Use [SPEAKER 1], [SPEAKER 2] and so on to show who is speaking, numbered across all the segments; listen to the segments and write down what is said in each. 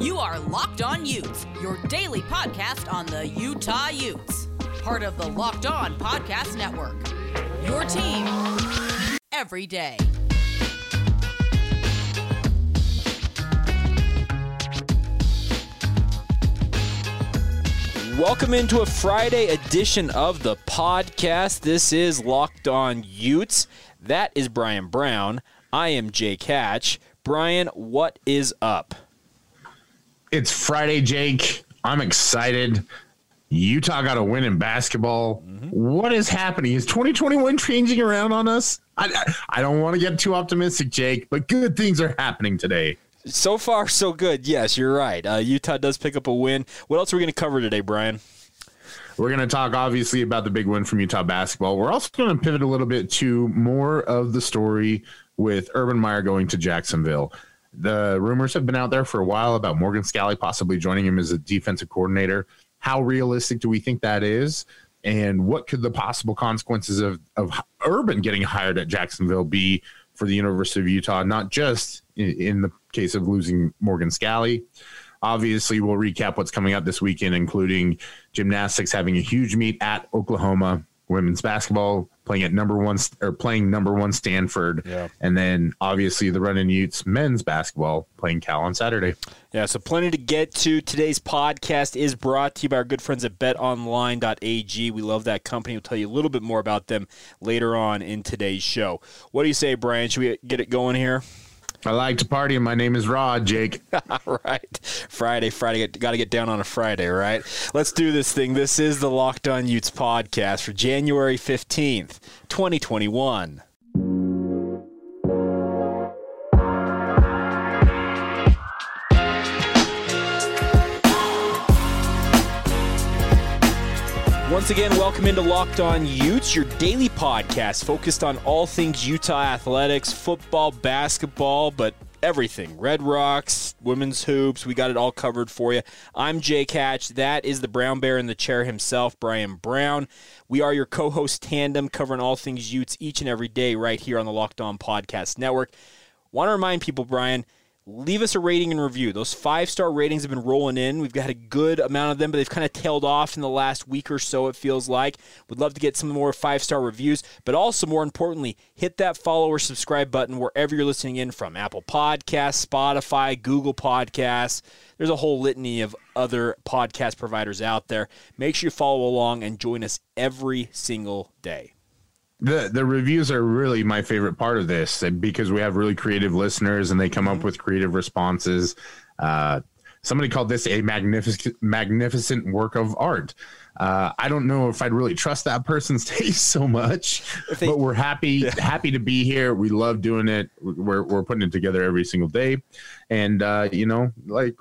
[SPEAKER 1] You are Locked On Utes, your daily podcast on the Utah Utes. Part of the Locked On Podcast Network. Your team every day.
[SPEAKER 2] Welcome into a Friday edition of the podcast. This is Locked On Utes. That is Bryan Brown. I am Jake Hatch. Bryan, what is up?
[SPEAKER 3] It's Friday, Jake. I'm excited. Utah got a win in basketball. Mm-hmm. What is happening? Is 2021 changing around on us? I, I, I don't want to get too optimistic, Jake, but good things are happening today.
[SPEAKER 2] So far, so good. Yes, you're right. Uh, Utah does pick up a win. What else are we going to cover today, Bryan?
[SPEAKER 3] We're going to talk obviously about the big win from Utah basketball. We're also going to pivot a little bit to more of the story with Urban Meyer going to Jacksonville. The rumors have been out there for a while about Morgan Scalley possibly joining him as a defensive coordinator. How realistic do we think that is? And what could the possible consequences of, of Urban getting hired at Jacksonville be for the University of Utah, not just in, in the case of losing Morgan Scalley? Obviously, we'll recap what's coming up this weekend, including gymnastics having a huge meet at Oklahoma, women's basketball playing at number one or playing number one Stanford, yeah. and then obviously the Running Utes men's basketball playing Cal on Saturday.
[SPEAKER 2] Yeah, so plenty to get to. Today's podcast is brought to you by our good friends at BetOnline.ag. We love that company. We'll tell you a little bit more about them later on in today's show. What do you say, Bryan? Should we get it going here?
[SPEAKER 3] I like to party, and my name is Rod, Jake.
[SPEAKER 2] All right. Friday, Friday. Got to get down on a Friday, right? Let's do this thing. This is the Locked On Utes podcast for January 15th, 2021. Once again, welcome into Locked On Utes, your daily podcast focused on all things Utah athletics, football, basketball, but everything. Red Rocks, women's hoops, we got it all covered for you. I'm Jake Hatch. That is the Brown Bear in the chair himself, Bryan Brown. We are your co host tandem covering all things Utes each and every day right here on the Locked On Podcast Network. Want to remind people, Bryan, leave us a rating and review. Those five star ratings have been rolling in. We've got a good amount of them, but they've kind of tailed off in the last week or so, it feels like. we'd love to get some more five star reviews, but also more importantly, hit that follow or subscribe button wherever you're listening in from Apple Podcasts, Spotify, Google Podcasts. There's a whole litany of other podcast providers out there. Make sure you follow along and join us every single day
[SPEAKER 3] the the reviews are really my favorite part of this because we have really creative listeners and they come mm-hmm. up with creative responses. Uh, somebody called this a magnificent magnificent work of art. Uh, I don't know if I'd really trust that person's taste so much, they, but we're happy yeah. happy to be here. We love doing it. We're we're putting it together every single day. And uh, you know, like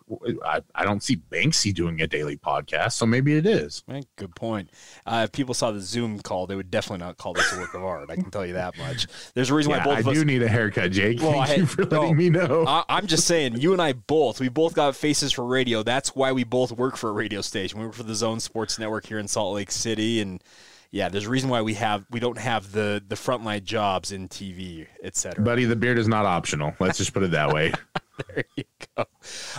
[SPEAKER 3] I, I don't see Banksy doing a daily podcast, so maybe it is.
[SPEAKER 2] Good point. Uh, if people saw the Zoom call, they would definitely not call this a work of art. I can tell you that much. There's a reason
[SPEAKER 3] yeah,
[SPEAKER 2] why both
[SPEAKER 3] I
[SPEAKER 2] of
[SPEAKER 3] do need a haircut, Jake. Well, Thank I, you for letting no, me know.
[SPEAKER 2] I, I'm just saying, you and I both, we both got faces for radio. That's why we both work for a radio station. We work for the Zone Sports Network here in Salt Lake City, and yeah, there's a reason why we have we don't have the the frontline jobs in TV, etc.
[SPEAKER 3] Buddy, the beard is not optional. Let's just put it that way.
[SPEAKER 2] there you go.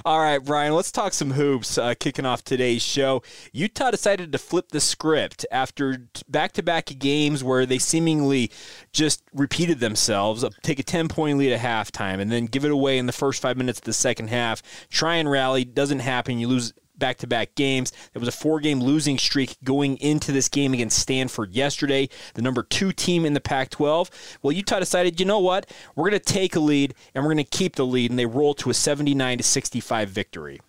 [SPEAKER 2] All right, Bryan, let's talk some hoops. Uh, kicking off today's show, Utah decided to flip the script after back to back games where they seemingly just repeated themselves, uh, take a 10 point lead at halftime, and then give it away in the first five minutes of the second half. Try and rally, doesn't happen. You lose back to back games. There was a four game losing streak going into this game against Stanford yesterday, the number two team in the Pac 12. Well, Utah decided, you know what? We're going to take a lead and we're going to keep the lead, and they roll to a 79 to 65 victory.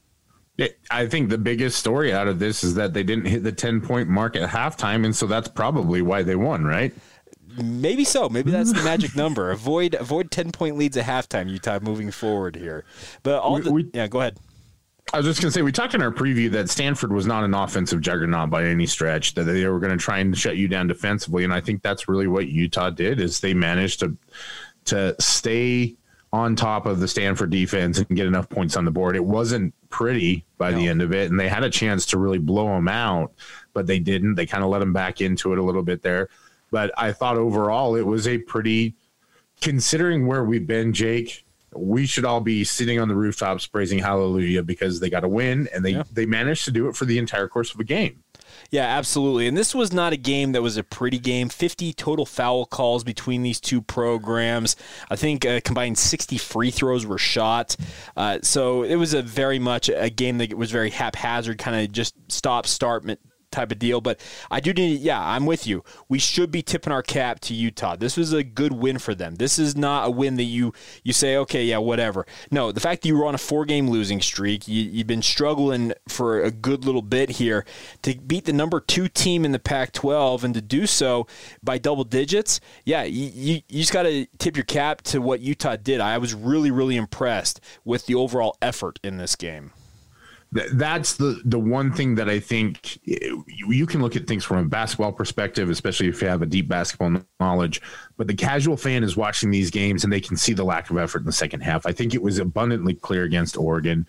[SPEAKER 3] I think the biggest story out of this is that they didn't hit the 10 point mark at halftime. And so that's probably why they won, right?
[SPEAKER 2] Maybe so. Maybe that's the magic number. Avoid avoid ten point leads at halftime. Utah moving forward here, but all the,
[SPEAKER 3] we,
[SPEAKER 2] yeah. Go ahead.
[SPEAKER 3] I was just going to say we talked in our preview that Stanford was not an offensive juggernaut by any stretch. That they were going to try and shut you down defensively, and I think that's really what Utah did. Is they managed to to stay on top of the Stanford defense and get enough points on the board. It wasn't pretty by no. the end of it, and they had a chance to really blow them out, but they didn't. They kind of let them back into it a little bit there. But I thought overall it was a pretty, considering where we've been, Jake, we should all be sitting on the rooftops praising hallelujah because they got a win and they, yeah. they managed to do it for the entire course of a game.
[SPEAKER 2] Yeah, absolutely. And this was not a game that was a pretty game. 50 total foul calls between these two programs. I think uh, combined 60 free throws were shot. Uh, so it was a very much a game that was very haphazard, kind of just stop, start type of deal. But I do need, yeah, I'm with you. We should be tipping our cap to Utah. This was a good win for them. This is not a win that you you say, okay, yeah, whatever. No, the fact that you were on a four game losing streak, you, you've been struggling for a good little bit here to beat the number two team in the Pac 12 and to do so by double digits. Yeah, you, you, you just got to tip your cap to what Utah did. I was really, really impressed with the overall effort in this game
[SPEAKER 3] that's the the one thing that I think you, you, can look at things from a basketball perspective, especially if you have a deep basketball knowledge. But the casual fan is watching these games and they can see the lack of effort in the second half. I think it was abundantly clear against Oregon,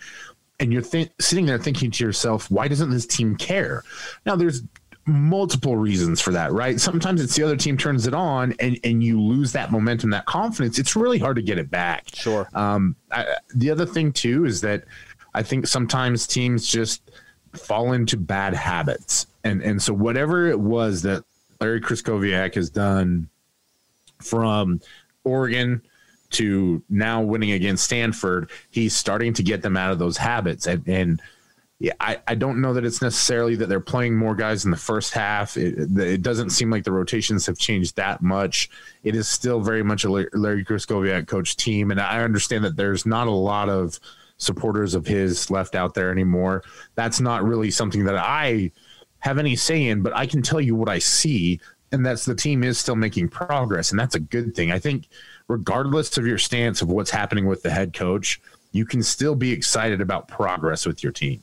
[SPEAKER 3] and you're th- sitting there thinking to yourself, why doesn't this team care? Now there's multiple reasons for that, right? Sometimes it's the other team turns it on and, and you lose that momentum, that confidence. It's really hard to get it back.
[SPEAKER 2] Sure.
[SPEAKER 3] Um, I, the other thing too is that I think sometimes teams just fall into bad habits. And and so whatever it was that Larry Krystkowiak has done from Oregon to now winning against Stanford, he's starting to get them out of those habits. And, and yeah, I, I don't know that it's necessarily that they're playing more guys in the first half. It, it doesn't seem like the rotations have changed that much. It is still very much a Larry Krystkowiak coach team. And I understand that there's not a lot of – supporters of his left out there anymore. That's not really something that I have any say in, but I can tell you what I see, and that's the team is still making progress, and that's a good thing. I think, regardless of your stance of what's happening with the head coach, you can still be excited about progress with your team.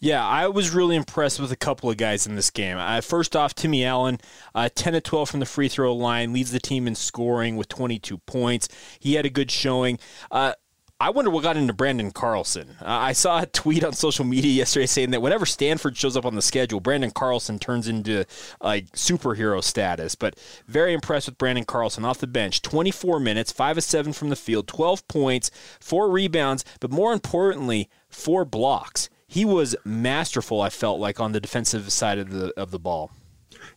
[SPEAKER 2] Yeah, I was really impressed with a couple of guys in this game. Uh, first off, Timmy Allen, uh, 10 to 12 from the free throw line, leads the team in scoring with 22 points. He had a good showing. Uh, I wonder what got into Branden Carlson. Uh, I saw a tweet on social media yesterday saying that whenever Stanford shows up on the schedule, Branden Carlson turns into like superhero status. But very impressed with Branden Carlson off the bench. 24 minutes, 5 of 7 from the field, 12 points, 4 rebounds, but more importantly, 4 blocks. He was masterful, I felt like, on the defensive side of the of the ball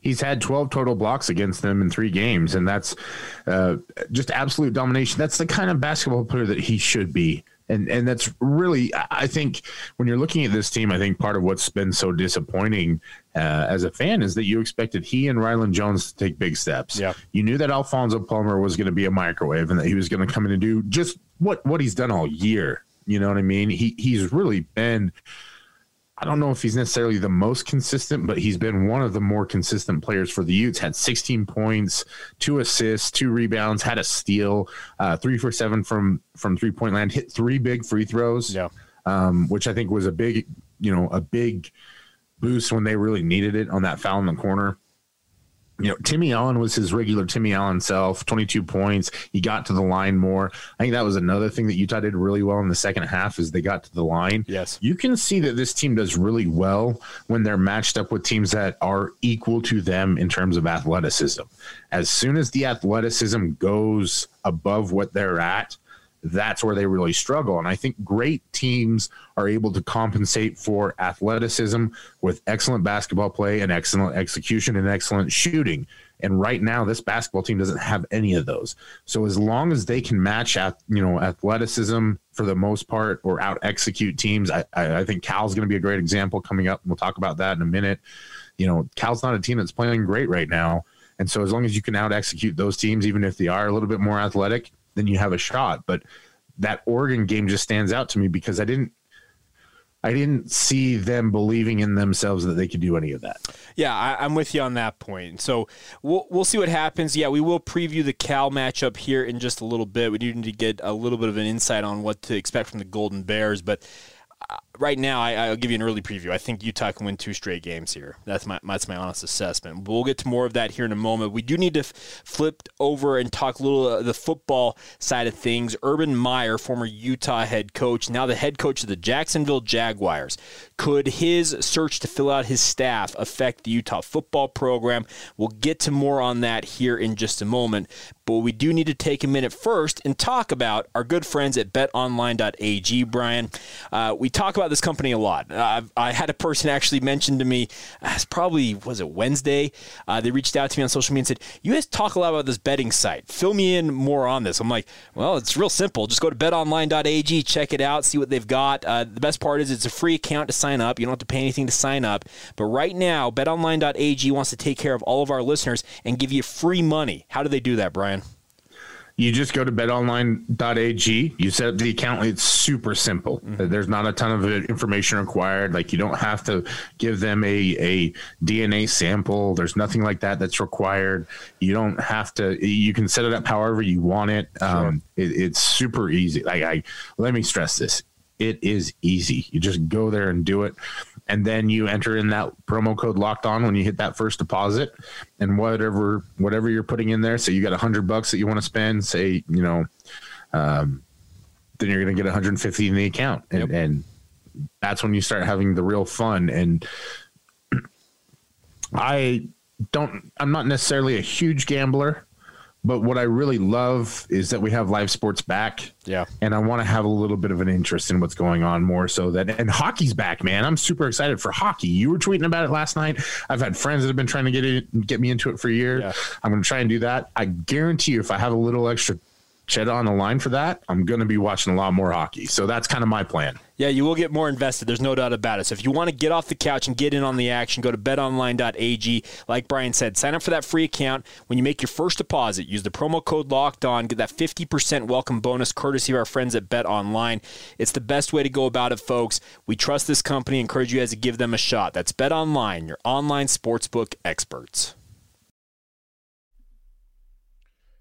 [SPEAKER 3] he's had 12 total blocks against them in three games, and that's uh, just absolute domination. That's the kind of basketball player that he should be. And, and that's really, I think, when you're looking at this team, I think part of what's been so disappointing uh, as a fan is that you expected he and Rylan Jones to take big steps.
[SPEAKER 2] Yeah.
[SPEAKER 3] You knew that Alfonso Plummer was going to be a microwave and that he was going to come in and do just what what he's done all year. You know what I mean? He he's really been I don't know if he's necessarily the most consistent, but he's been one of the more consistent players for the Utes. Had 16 points, two assists, two rebounds, had a steal, uh, three for seven from from three point land, hit three big free throws,
[SPEAKER 2] yeah.
[SPEAKER 3] um, which I think was a big, you know, a big boost when they really needed it on that foul in the corner you know, Timmy Allen was his regular Timmy Allen self, 22 points. He got to the line more. I think that was another thing that Utah did really well in the second half is they got to the line.
[SPEAKER 2] Yes.
[SPEAKER 3] You can see that this team does really well when they're matched up with teams that are equal to them in terms of athleticism. As soon as the athleticism goes above what they're at, that's where they really struggle. And I think great teams are able to compensate for athleticism with excellent basketball play and excellent execution and excellent shooting. And right now, this basketball team doesn't have any of those. So as long as they can match, at, you know, athleticism for the most part or out execute teams, I, I think Cal's going to be a great example coming up. and We'll talk about that in a minute. You know, Cal's not a team that's playing great right now. And so as long as you can out execute those teams, even if they are a little bit more athletic, then you have a shot. But that Oregon game just stands out to me because I didn't I didn't see them believing in themselves that they could do any of that.
[SPEAKER 2] Yeah, I, am with you on that point. So we'll we'll see what happens. Yeah, we will preview the Cal matchup here in just a little bit. We need to get a little bit of an insight on what to expect from the Golden Bears, but right now, I, will give you an early preview. I think Utah can win two straight games here. That's my that's my honest assessment. We'll get to more of that here in a moment. We do need to f- flip over and talk a little uh, the football side of things. Urban Meyer, former Utah head coach, now the head coach of the Jacksonville Jaguars. Could his search to fill out his staff affect the Utah football program? We'll get to more on that here in just a moment. But we do need to take a minute first and talk about our good friends at betonline.ag, Bryan. Uh, we talk about this company a lot. Uh, I had a person actually mention to me, uh, probably, was it Wednesday? Uh, they reached out to me on social media and said, You guys talk a lot about this betting site. Fill me in more on this. I'm like, Well, it's real simple. Just go to betonline.ag, check it out, see what they've got. Uh, the best part is it's a free account to sign up. You don't have to pay anything to sign up. But right now, betonline.ag wants to take care of all of our listeners and give you free money. How do they do that, Bryan?
[SPEAKER 3] You just go to betonline.ag. You set up the account. It's super simple. Mm-hmm. There's not a ton of information required. Like you don't have to give them a, a DNA sample. There's nothing like that that's required. You don't have to. You can set it up however you want it. Sure. Um, it it's super easy. Like I let me stress this. It is easy. You just go there and do it and then you enter in that promo code locked on when you hit that first deposit and whatever whatever you're putting in there. So you got a hundred bucks that you want to spend say you know um, then you're going to get 150 in the account. And, yep. and that's when you start having the real fun. And i don't i'm not necessarily a huge gambler but what I really love is that we have live sports back.
[SPEAKER 2] Yeah.
[SPEAKER 3] And I want to have a little bit of an interest in what's going on more so that, and hockey's back, man. I'm super excited for hockey. You were tweeting about it last night. I've had friends that have been trying to get it, get me into it for years. Yeah. I'm going to try and do that. I guarantee you, if I have a little extra Chet on the line for that, I'm going to be watching a lot more hockey. So that's kind of my plan.
[SPEAKER 2] Yeah, you will get more invested. There's no doubt about it. So if you want to get off the couch and get in on the action, go to betonline.ag. Like Bryan said, sign up for that free account. When you make your first deposit, use the promo code locked on, get that 50% welcome bonus courtesy of our friends at BetOnline. It's the best way to go about it, folks. We trust this company, encourage you guys to give them a shot. That's BetOnline, your online sportsbook experts.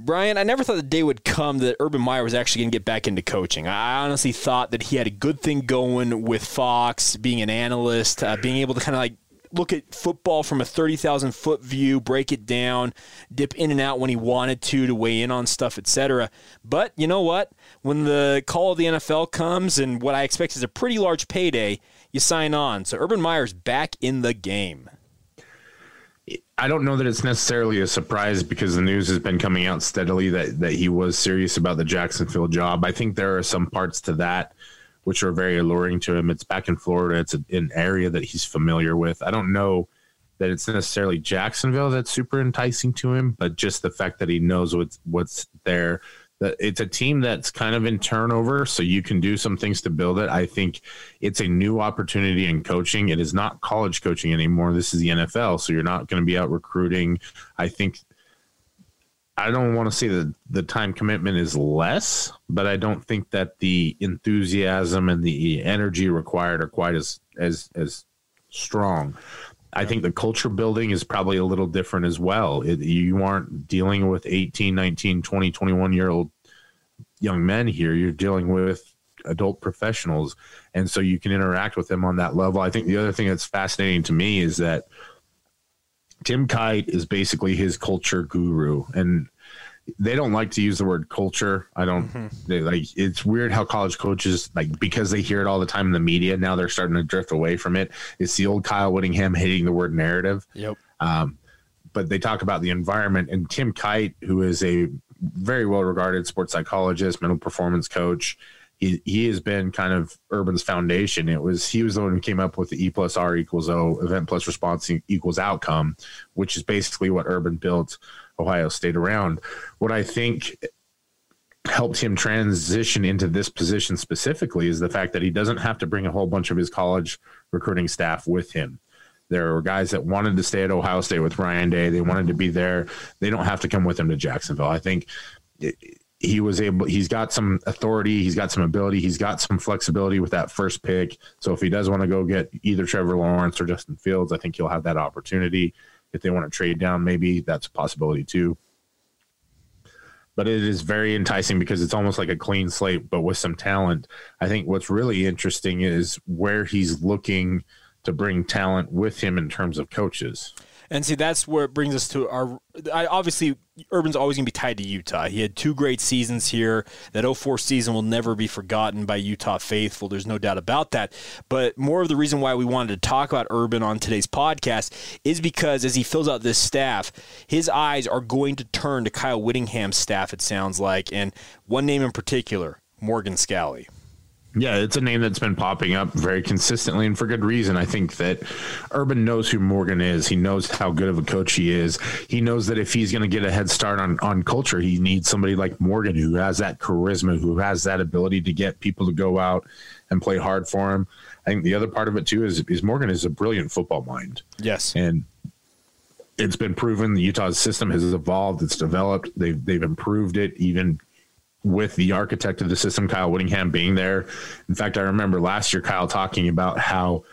[SPEAKER 2] Bryan, I never thought the day would come that Urban Meyer was actually going to get back into coaching. I honestly thought that he had a good thing going with Fox, being an analyst, uh, being able to kind of like look at football from a 30,000 foot view, break it down, dip in and out when he wanted to to weigh in on stuff, etc. But you know what? When the call of the NFL comes and what I expect is a pretty large payday, you sign on. So Urban Meyer's back in the game.
[SPEAKER 3] I don't know that it's necessarily a surprise because the news has been coming out steadily that that he was serious about the Jacksonville job. I think there are some parts to that which are very alluring to him. It's back in Florida. It's an area that he's familiar with. I don't know that it's necessarily Jacksonville that's super enticing to him, but just the fact that he knows what's what's there it's a team that's kind of in turnover, so you can do some things to build it. I think it's a new opportunity in coaching. It is not college coaching anymore. This is the NFL, so you're not going to be out recruiting. I think I don't want to say that the time commitment is less, but I don't think that the enthusiasm and the energy required are quite as as as strong. I think the culture building is probably a little different as well. It, you aren't dealing with 18, 19, 20, 21 year old young men here. You're dealing with adult professionals. And so you can interact with them on that level. I think the other thing that's fascinating to me is that Tim Kight is basically his culture guru. And they don't like to use the word culture. I don't mm-hmm. they, like it's weird how college coaches like because they hear it all the time in the media now they're starting to drift away from it. It's the old Kyle Whittingham hating the word narrative.
[SPEAKER 2] Yep.
[SPEAKER 3] Um, but they talk about the environment and Tim Kight, who is a very well regarded sports psychologist, mental performance coach, he, he has been kind of Urban's foundation. It was he was the one who came up with the E plus R equals O, event plus response equals outcome, which is basically what Urban built Ohio State around. What I think helped him transition into this position specifically is the fact that he doesn't have to bring a whole bunch of his college recruiting staff with him. There were guys that wanted to stay at Ohio State with Ryan Day. They wanted to be there. They don't have to come with him to Jacksonville. I think he was able, he's got some authority. He's got some ability. He's got some flexibility with that first pick. So if he does want to go get either Trevor Lawrence or Justin Fields, I think he'll have that opportunity. If they want to trade down, maybe that's a possibility too but it is very enticing because it's almost like a clean slate, but with some talent. I think what's really interesting is where he's looking to bring talent with him in terms of coaches.
[SPEAKER 2] And see, that's where it brings us to our. I, obviously, Urban's always going to be tied to Utah. He had two great seasons here. That 04 season will never be forgotten by Utah faithful. There's no doubt about that. But more of the reason why we wanted to talk about Urban on today's podcast is because as he fills out this staff, his eyes are going to turn to Kyle Whittingham's staff, it sounds like. And one name in particular, Morgan Scalley.
[SPEAKER 3] Yeah, it's a name that's been popping up very consistently and for good reason. I think that Urban knows who Morgan is. He knows how good of a coach he is. He knows that if he's going to get a head start on, on culture, he needs somebody like Morgan who has that charisma, who has that ability to get people to go out and play hard for him. I think the other part of it too is, is Morgan is a brilliant football mind.
[SPEAKER 2] Yes.
[SPEAKER 3] And it's been proven the Utah system has evolved, it's developed, they've they've improved it even with the architect of the system, Kyle Whittingham, being there. In fact, I remember last year Kyle talking about how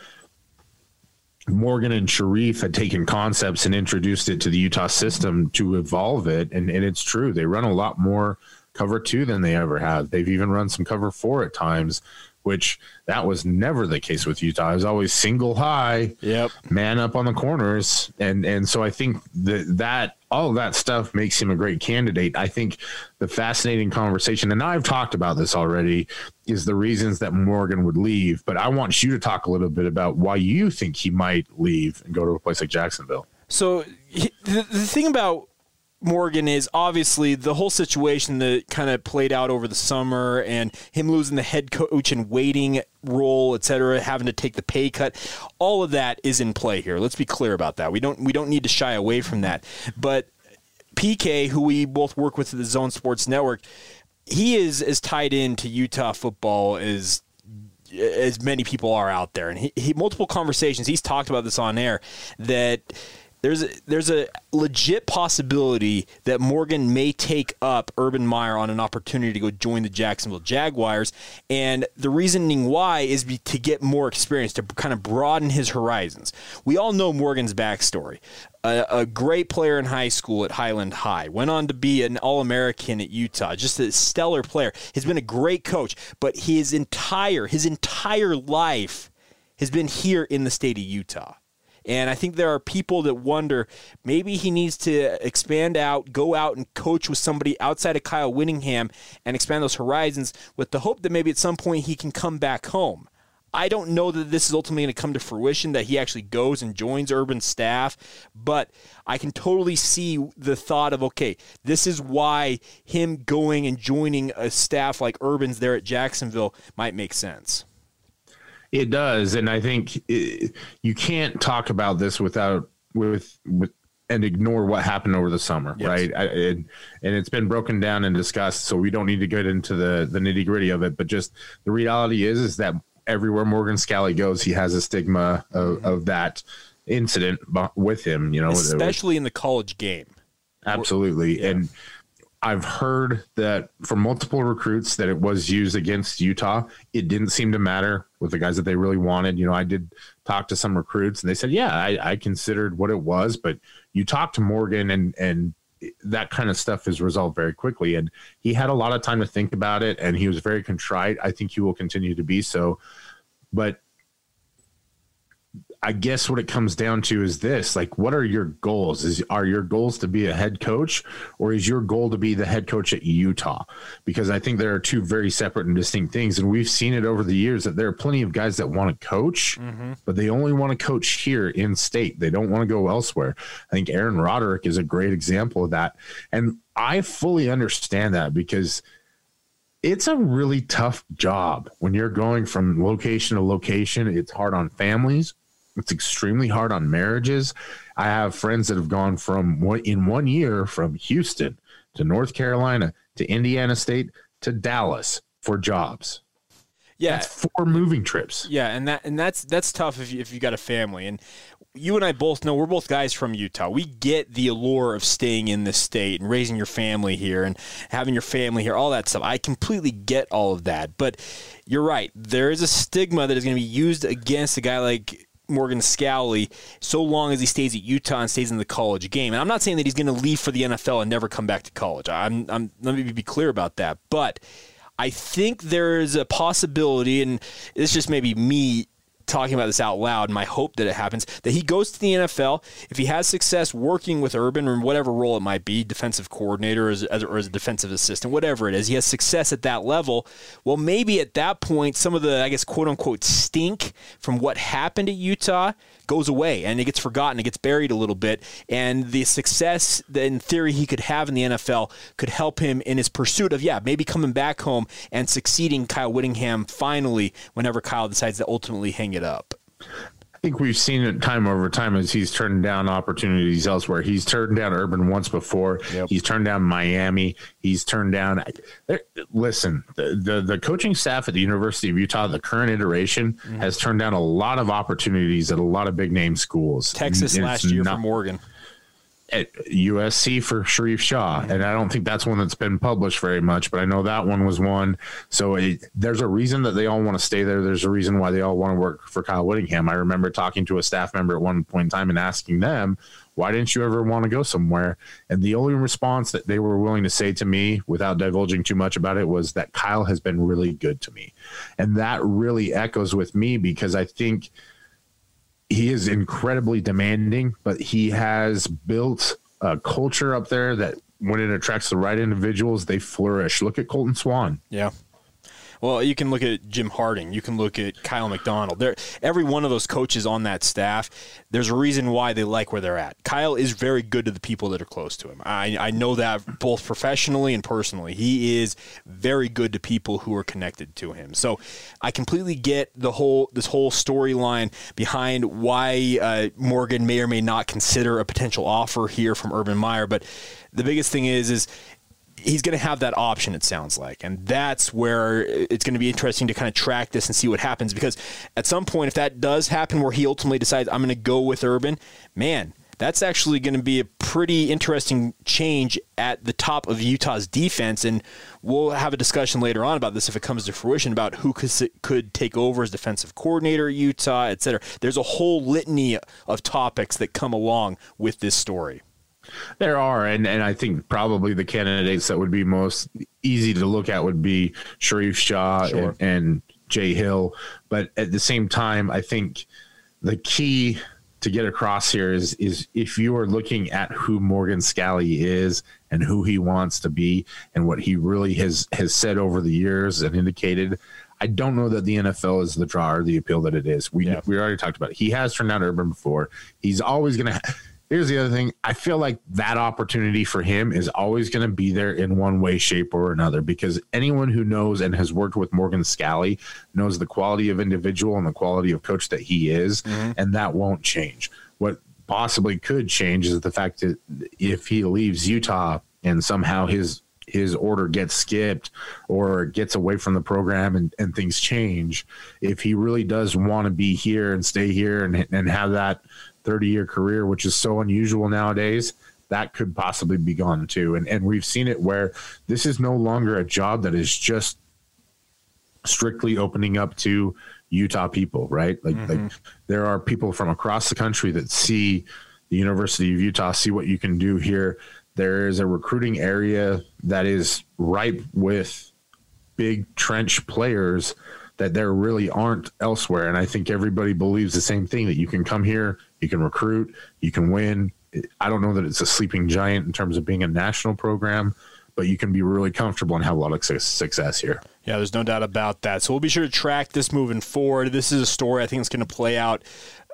[SPEAKER 3] Morgan and Sharrieff had taken concepts and introduced it to the Utah system to evolve it. And, and it's true. They run a lot more cover two than they ever have. They've even run some cover four at times, which that was never the case with Utah. It was always single high,
[SPEAKER 2] yep,
[SPEAKER 3] man up on the corners, and and so I think that that all of that stuff makes him a great candidate. I think the fascinating conversation, and I've talked about this already, is the reasons that Morgan would leave. But I want you to talk a little bit about why you think he might leave and go to a place like Jacksonville.
[SPEAKER 2] So the, the thing about Morgan is obviously the whole situation that kind of played out over the summer and him losing the head coach and waiting role, et cetera, having to take the pay cut. All of that is in play here. Let's be clear about that. We don't we don't need to shy away from that. But PK, who we both work with at the Zone Sports Network, he is as tied into Utah football as as many people are out there, and he, he multiple conversations. He's talked about this on air that there's a, there's a legit possibility that Morgan may take up Urban Meyer on an opportunity to go join the Jacksonville Jaguars, and the reasoning why is be, to get more experience to kind of broaden his horizons. We all know Morgan's backstory. A, a, great player in high school at Highland High, went on to be an All American at Utah, just a stellar player. He's been a great coach, but his entire his entire life has been here in the state of Utah. And I think there are people that wonder maybe he needs to expand out, go out and coach with somebody outside of Kyle Whittingham and expand those horizons with the hope that maybe at some point he can come back home. I don't know that this is ultimately going to come to fruition, that he actually goes and joins urban staff, but I can totally see the thought of, okay, this is why him going and joining a staff like Urban's there at Jacksonville might make sense.
[SPEAKER 3] It does, and I think it, you can't talk about this without with with and ignore what happened over the summer, yes. right? I, it, and it's been broken down and discussed, so we don't need to get into the the nitty gritty of it. But just the reality is, is that everywhere Morgan Scalley goes, he has a stigma of, mm-hmm. of that incident with him. You know,
[SPEAKER 2] especially in the college game.
[SPEAKER 3] Absolutely, yeah. and I've heard that from multiple recruits that it was used against Utah. It didn't seem to matter with the guys that they really wanted. You know, I did talk to some recruits and they said, yeah, I, I considered what it was, but you talk to Morgan and, and that kind of stuff is resolved very quickly. And he had a lot of time to think about it and he was very contrite. I think he will continue to be so. But I guess what it comes down to is this like what are your goals is are your goals to be a head coach or is your goal to be the head coach at Utah because I think there are two very separate and distinct things and we've seen it over the years that there are plenty of guys that want to coach mm-hmm. but they only want to coach here in state they don't want to go elsewhere I think Aaron Roderick is a great example of that and I fully understand that because it's a really tough job when you're going from location to location. It's hard on families. It's extremely hard on marriages. I have friends that have gone from one in one year from Houston to North Carolina to Indiana State to Dallas for jobs.
[SPEAKER 2] Yeah,
[SPEAKER 3] That's four moving trips.
[SPEAKER 2] Yeah, and that and that's that's tough if you, if you got a family. And you and I both know we're both guys from Utah. We get the allure of staying in this state and raising your family here and having your family here, all that stuff. I completely get all of that. But you're right. There is a stigma that is going to be used against a guy like Morgan Scalley so long as he stays at Utah and stays in the college game. And I'm not saying that he's going to leave for the NFL and never come back to college. I'm, I'm let me be clear about that. But I think there is a possibility, and it's just maybe me talking about this out loud, my hope that it happens, that he goes to the NFL. If he has success working with Urban or whatever role it might be, defensive coordinator or as, or as a defensive assistant, whatever it is, he has success at that level. Well, maybe at that point, some of the, I guess, quote unquote, stink from what happened at Utah goes away and it gets forgotten, it gets buried a little bit. And the success that in theory he could have in the NFL could help him in his pursuit of, yeah, maybe coming back home and succeeding Kyle Whittingham finally whenever Kyle decides to ultimately hang it up.
[SPEAKER 3] I think we've seen it time over time as he's turned down opportunities elsewhere. He's turned down Urban once before.
[SPEAKER 2] Yep.
[SPEAKER 3] He's turned down Miami. He's turned down. Listen, the, the the coaching staff at the University of Utah, the current iteration,
[SPEAKER 2] Mm-hmm.
[SPEAKER 3] has turned down a lot of opportunities at a lot of big name schools.
[SPEAKER 2] Texas
[SPEAKER 3] It's
[SPEAKER 2] last year
[SPEAKER 3] not-
[SPEAKER 2] from Oregon.
[SPEAKER 3] At USC for Sharrieff Shah, and I don't think that's one that's been published very much, but I know that one was one. So it, there's a reason that they all want to stay there. There's a reason why they all want to work for Kyle Whittingham. I remember talking to a staff member at one point in time and asking them, "Why didn't you ever want to go somewhere?" And the only response that they were willing to say to me, without divulging too much about it, was that Kyle has been really good to me, and that really echoes with me because I think he is incredibly demanding, but he has built a culture up there that when it attracts the right individuals, they flourish. Look at Colton Swan.
[SPEAKER 2] Yeah. Well, you can look at Jim Harding. You can look at Kyle McDonald. Every one of those coaches on that staff. There's a reason why they like where they're at. Kyle is very good to the people that are close to him. I, I know that both professionally and personally. He is very good to people who are connected to him. So I completely get the whole this whole storyline behind why uh, Morgan may or may not consider a potential offer here from Urban Meyer. But the biggest thing is is he's going to have that option, it sounds like. And that's where it's going to be interesting to kind of track this and see what happens. Because at some point, if that does happen where he ultimately decides, I'm going to go with Urban, man, that's actually going to be a pretty interesting change at the top of Utah's defense. And we'll have a discussion later on about this if it comes to fruition about who could, take over as defensive coordinator at Utah, et cetera. There's a whole litany of topics that come along with this story.
[SPEAKER 3] There are, and, and I think probably the candidates that would be most easy to look at would be Sharrieff Shah
[SPEAKER 2] Sure.
[SPEAKER 3] and, and Jay Hill. But at the same time, I think the key to get across here is is if you are looking at who Morgan Scalley is and who he wants to be and what he really has has said over the years and indicated. I don't know that the NFL is the draw or the appeal that it is. We
[SPEAKER 2] Yeah.
[SPEAKER 3] we already talked about it. He has turned down Urban before. He's always going to. Here's the other thing. I feel like that opportunity for him is always going to be there in one way, shape, or another because anyone who knows and has worked with Morgan Scalley knows the quality of individual and the quality of coach that he is, mm-hmm. and that won't change. What possibly could change is the fact that if he leaves Utah and somehow his his order gets skipped or gets away from the program and, and things change, if he really does want to be here and stay here and, and have that 30 year career, which is so unusual nowadays, that could possibly be gone too. And, and we've seen it where this is no longer a job that is just strictly opening up to Utah people, right? Like, like mm-hmm. there are people from across the country that see the University of Utah, see what you can do here. There is a recruiting area that is ripe with big trench players that there really aren't elsewhere. And I think everybody believes the same thing that you can come here, you can recruit, you can win. I don't know that it's a sleeping giant in terms of being a national program, but you can be really comfortable and have a lot of success here.
[SPEAKER 2] Yeah, there's no doubt about that. So we'll be sure to track this moving forward. This is a story I think it's going to play out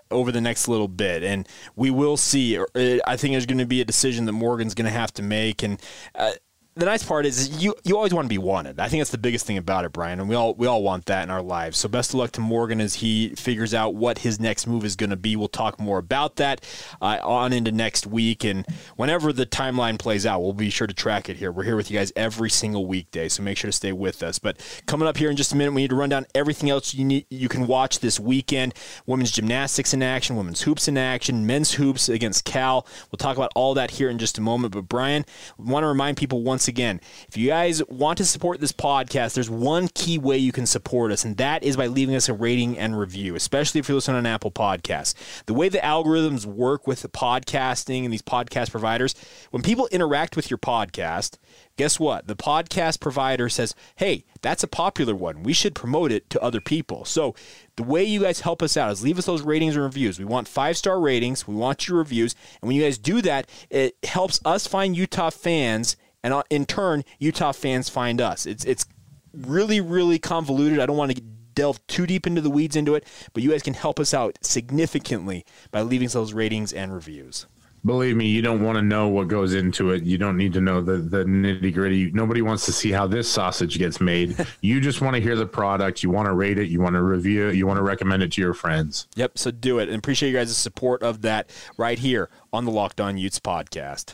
[SPEAKER 2] over the next little bit, and we will see. Uh, I think there's going to be a decision that Morgan's going to have to make, and. Uh, the nice part is you you always want to be wanted. I think that's the biggest thing about it, Bryan, and we all we all want that in our lives. So best of luck to Morgan as he figures out what his next move is going to be. We'll talk more about that uh, on into next week, and whenever the timeline plays out, we'll be sure to track it here. We're here with you guys every single weekday, so make sure to stay with us. But coming up here in just a minute, we need to run down everything else you need you can watch this weekend: women's gymnastics in action, women's hoops in action, men's hoops against Cal. We'll talk about all that here in just a moment. But Bryan, want to remind people once again, if you guys want to support this podcast, there's one key way you can support us, and that is by leaving us a rating and review, especially if you're listening on Apple Podcasts. The way the algorithms work with the podcasting and these podcast providers, when people interact with your podcast, guess what? The podcast provider says, hey, that's a popular one. We should promote it to other people. So the way you guys help us out is leave us those ratings and reviews. We want five star ratings. We want your reviews. And when you guys do that, it helps us find Utah fans and uh, in turn, Utah fans find us. It's it's really really convoluted. I don't want to delve too deep into the weeds into it, but you guys can help us out significantly by leaving those ratings and reviews.
[SPEAKER 3] Believe me, you don't want to know what goes into it. You don't need to know the, the nitty gritty. Nobody wants to see how this sausage gets made. you just want to hear the product. You want to rate it. You want to review it. You want to recommend it to your friends.
[SPEAKER 2] Yep. So do it. And appreciate you guys' support of that right here on the Locked On Utes podcast.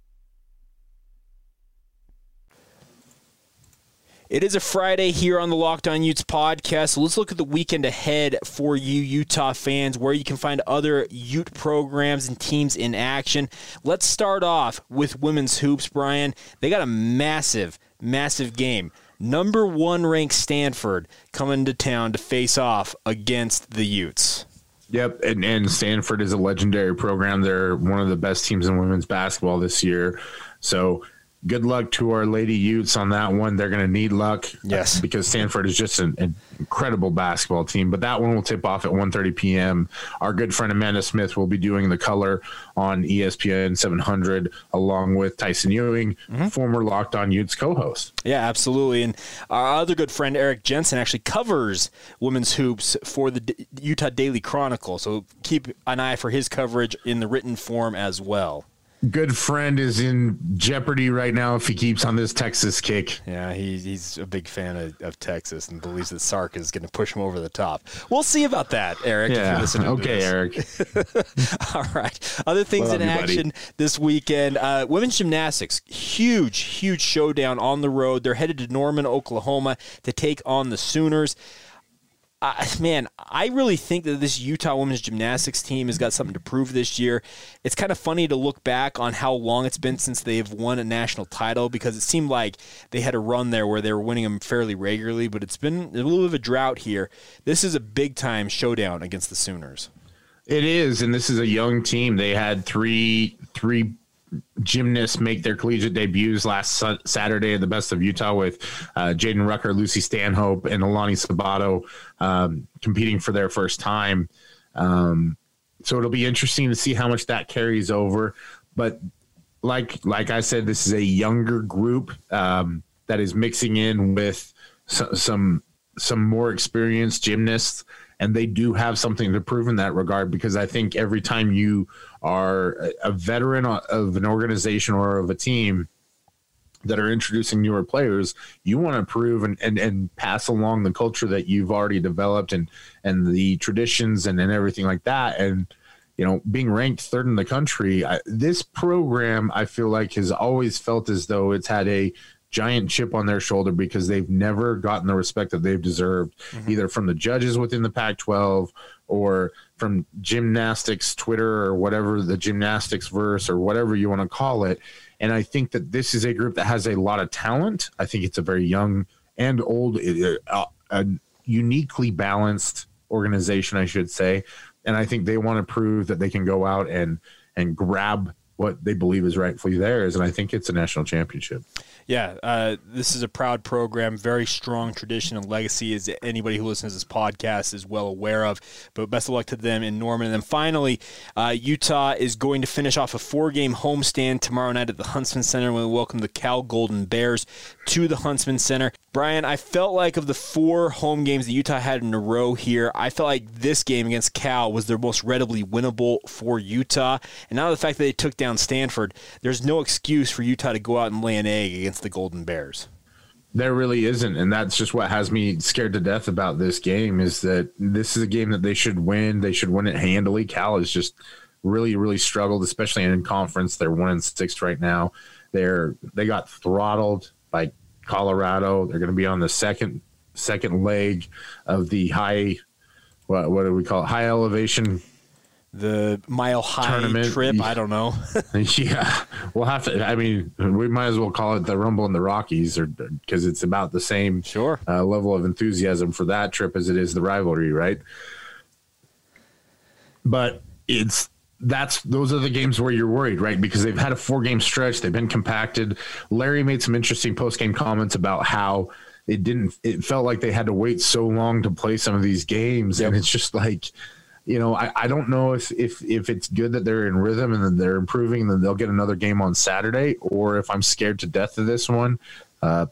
[SPEAKER 2] It is a Friday here on the Locked On Utes podcast. So let's look at the weekend ahead for you Utah fans, where you can find other Ute programs and teams in action. Let's start off with women's hoops, Bryan. They got a massive, massive game. Number one ranked Stanford coming to town to face off against the Utes.
[SPEAKER 3] Yep, and, and Stanford is a legendary program. They're one of the best teams in women's basketball this year. So good luck to our Lady Utes on that one. They're going to need luck.
[SPEAKER 2] Yes.
[SPEAKER 3] Because Stanford is just an, an, incredible basketball team. But that one will tip off at 1.30 p.m. Our good friend Amanda Smith will be doing the color on ESPN 700 along with Tyson Ewing, mm-hmm. former Locked On Utes co-host.
[SPEAKER 2] Yeah, absolutely. And our other good friend Eric Jensen actually covers women's hoops for the D- Utah Daily Chronicle. So keep an eye for his coverage in the written form as well
[SPEAKER 3] good friend is in jeopardy right now if he keeps on this Texas kick.
[SPEAKER 2] Yeah, he, he's a big fan of, of, Texas and believes that Sark is going to push him over the top. We'll see about that, Eric.
[SPEAKER 3] Yeah. okay, Eric.
[SPEAKER 2] All right. Other things Love in you, action buddy. this weekend: uh, women's gymnastics, huge, huge showdown on the road. They're headed to Norman, Oklahoma, to take on the Sooners man, I really think that this Utah women's gymnastics team has got something to prove this year. It's kind of funny to look back on how long it's been since they've won a national title because it seemed like they had a run there where they were winning them fairly regularly, but it's been a little bit of a drought here. This is a big time showdown against the Sooners.
[SPEAKER 3] It is, and this is a young team. They had three three gymnasts make their collegiate debuts last Saturday at the Best of Utah with uh, Jaedyn Rucker, Lucy Stanhope, and Alani Sabado um, competing for their first time. Um, so it'll be interesting to see how much that carries over. But like like I said, this is a younger group um, that is mixing in with some, some some more experienced gymnasts and they do have something to prove in that regard because I think every time you are a veteran of an organization or of a team that are introducing newer players, you want to prove and, and, and pass along the culture that you've already developed and and the traditions and, and everything like that. And you know, being ranked third in the country, I, this program I feel like has always felt as though it's had a giant chip on their shoulder because they've never gotten the respect that they've deserved, mm-hmm. either from the judges within the Pac 12 or from gymnastics Twitter or whatever the gymnastics verse or whatever you want to call it. And I think that this is a group that has a lot of talent. I think it's a very young and old, uh, a uniquely balanced organization, I should say. And I think they want to prove that they can go out and and grab what they believe is rightfully theirs, and I think it's a national championship.
[SPEAKER 2] Yeah, uh, this is a proud program, very strong tradition and legacy, as anybody who listens to this podcast is well aware of. But best of luck to them in Norman. And then finally, uh, Utah is going to finish off a four game homestand tomorrow night at the Huntsman Center when we welcome the Cal Golden Bears to the Huntsman Center. Bryan, I felt like of the four home games that Utah had in a row here, I felt like this game against Cal was their most readily winnable for Utah. And now the fact that they took down Stanford, there's no excuse for Utah to go out and lay an egg against the Golden Bears.
[SPEAKER 3] There really isn't, and that's just what has me scared to death about this game. Is that this is a game that they should win. They should win it handily. Cal is just really, really struggled, especially in conference. They're one and six right now. They're they got throttled by Colorado. They're going to be on the second second leg of the high. What, what do we call it? High elevation
[SPEAKER 2] the mile high
[SPEAKER 3] Tournament.
[SPEAKER 2] trip. I don't know.
[SPEAKER 3] yeah, we'll have to. I mean, we might as well call it the Rumble in the Rockies, or because it's about the same
[SPEAKER 2] Sure.
[SPEAKER 3] uh, level of enthusiasm for that trip as it is the rivalry, right? But it's that's those are the games where you're worried, right? Because they've had a four game stretch, they've been compacted. Larry made some interesting post game comments about how it didn't. It felt like they had to wait so long to play some of these games, and it's just like you know, I, I don't know if, if if it's good that they're in rhythm and then they're improving, and then they'll get another game on Saturday, or if I'm scared to death of this one. Uh,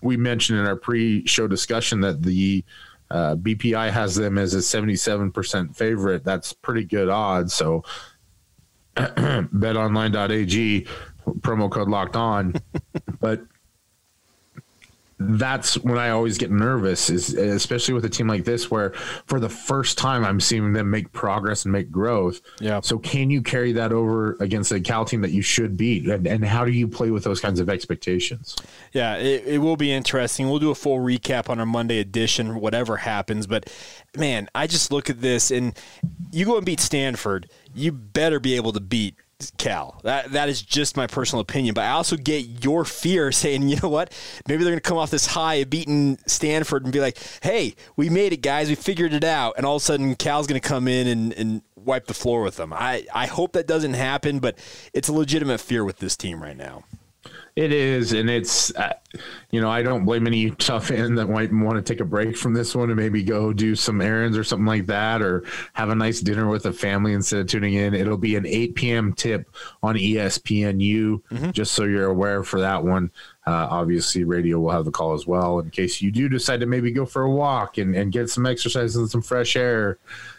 [SPEAKER 3] we mentioned in our pre-show discussion that the uh, BPI has them as a 77% favorite. That's pretty good odds. So betonline.ag promo code locked on. but that's when I always get nervous, is especially with a team like this, where for the first time I'm seeing them make progress and make growth.
[SPEAKER 2] Yeah.
[SPEAKER 3] So can you carry that over against a Cal team that you should beat, and, and how do you play with those kinds of expectations?
[SPEAKER 2] Yeah, it, it will be interesting. We'll do a full recap on our Monday edition, whatever happens. But man, I just look at this and you go and beat Stanford, you better be able to beat Cal. That that is just my personal opinion. But I also get your fear saying, you know what? Maybe they're going to come off this high beating Stanford and be like, hey, we made it, guys. We figured it out. And all of a sudden, Cal's going to come in and, and wipe the floor with them. I, I hope that doesn't happen, but it's a legitimate fear with this team right now.
[SPEAKER 3] It is, and it's uh, you know I don't blame any Utah fan that might want to take a break from this one and maybe go do some errands or something like that, or have a nice dinner with a family instead of tuning in. It'll be an 8 p.m. tip on ESPNU, just so you're aware for that one. Uh, obviously, radio will have the call as well in case you do decide to maybe go for a walk and, and get some exercise and some fresh air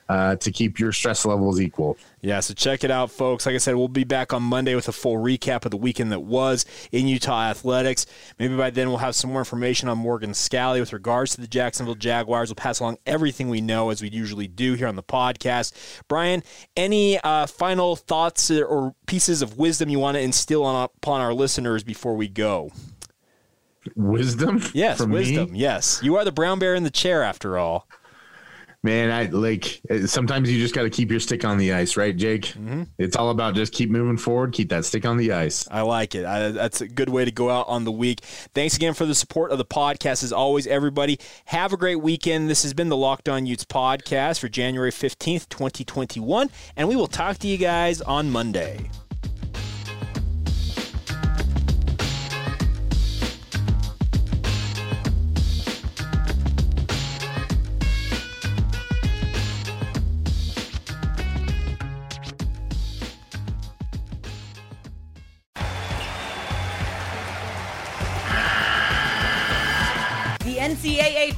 [SPEAKER 3] uh, to keep your stress levels equal.
[SPEAKER 2] Yeah, so check it out, folks. Like I said, we'll be back on Monday with a full recap of the weekend that was in Utah athletics. Maybe by then we'll have some more information on Morgan Scalley with regards to the Jacksonville Jaguars. We'll pass along everything we know as we usually do here on the podcast. Bryan, any uh, final thoughts or pieces of wisdom you want to instill on, upon our listeners before we go?
[SPEAKER 3] Wisdom,
[SPEAKER 2] Yes,
[SPEAKER 3] from me?
[SPEAKER 2] wisdom. Yes, you are the brown bear in the chair, after all.
[SPEAKER 3] Man, I like sometimes you just got to keep your stick on the ice, right, Jake? Mm-hmm. It's all about just keep moving forward, keep that stick on the ice.
[SPEAKER 2] I like it. I, that's a good way to go out on the week. Thanks again for the support of the podcast. As always, everybody, have a great weekend. This has been the Locked On Utes podcast for January 15th, 2021, and we will talk to you guys on Monday.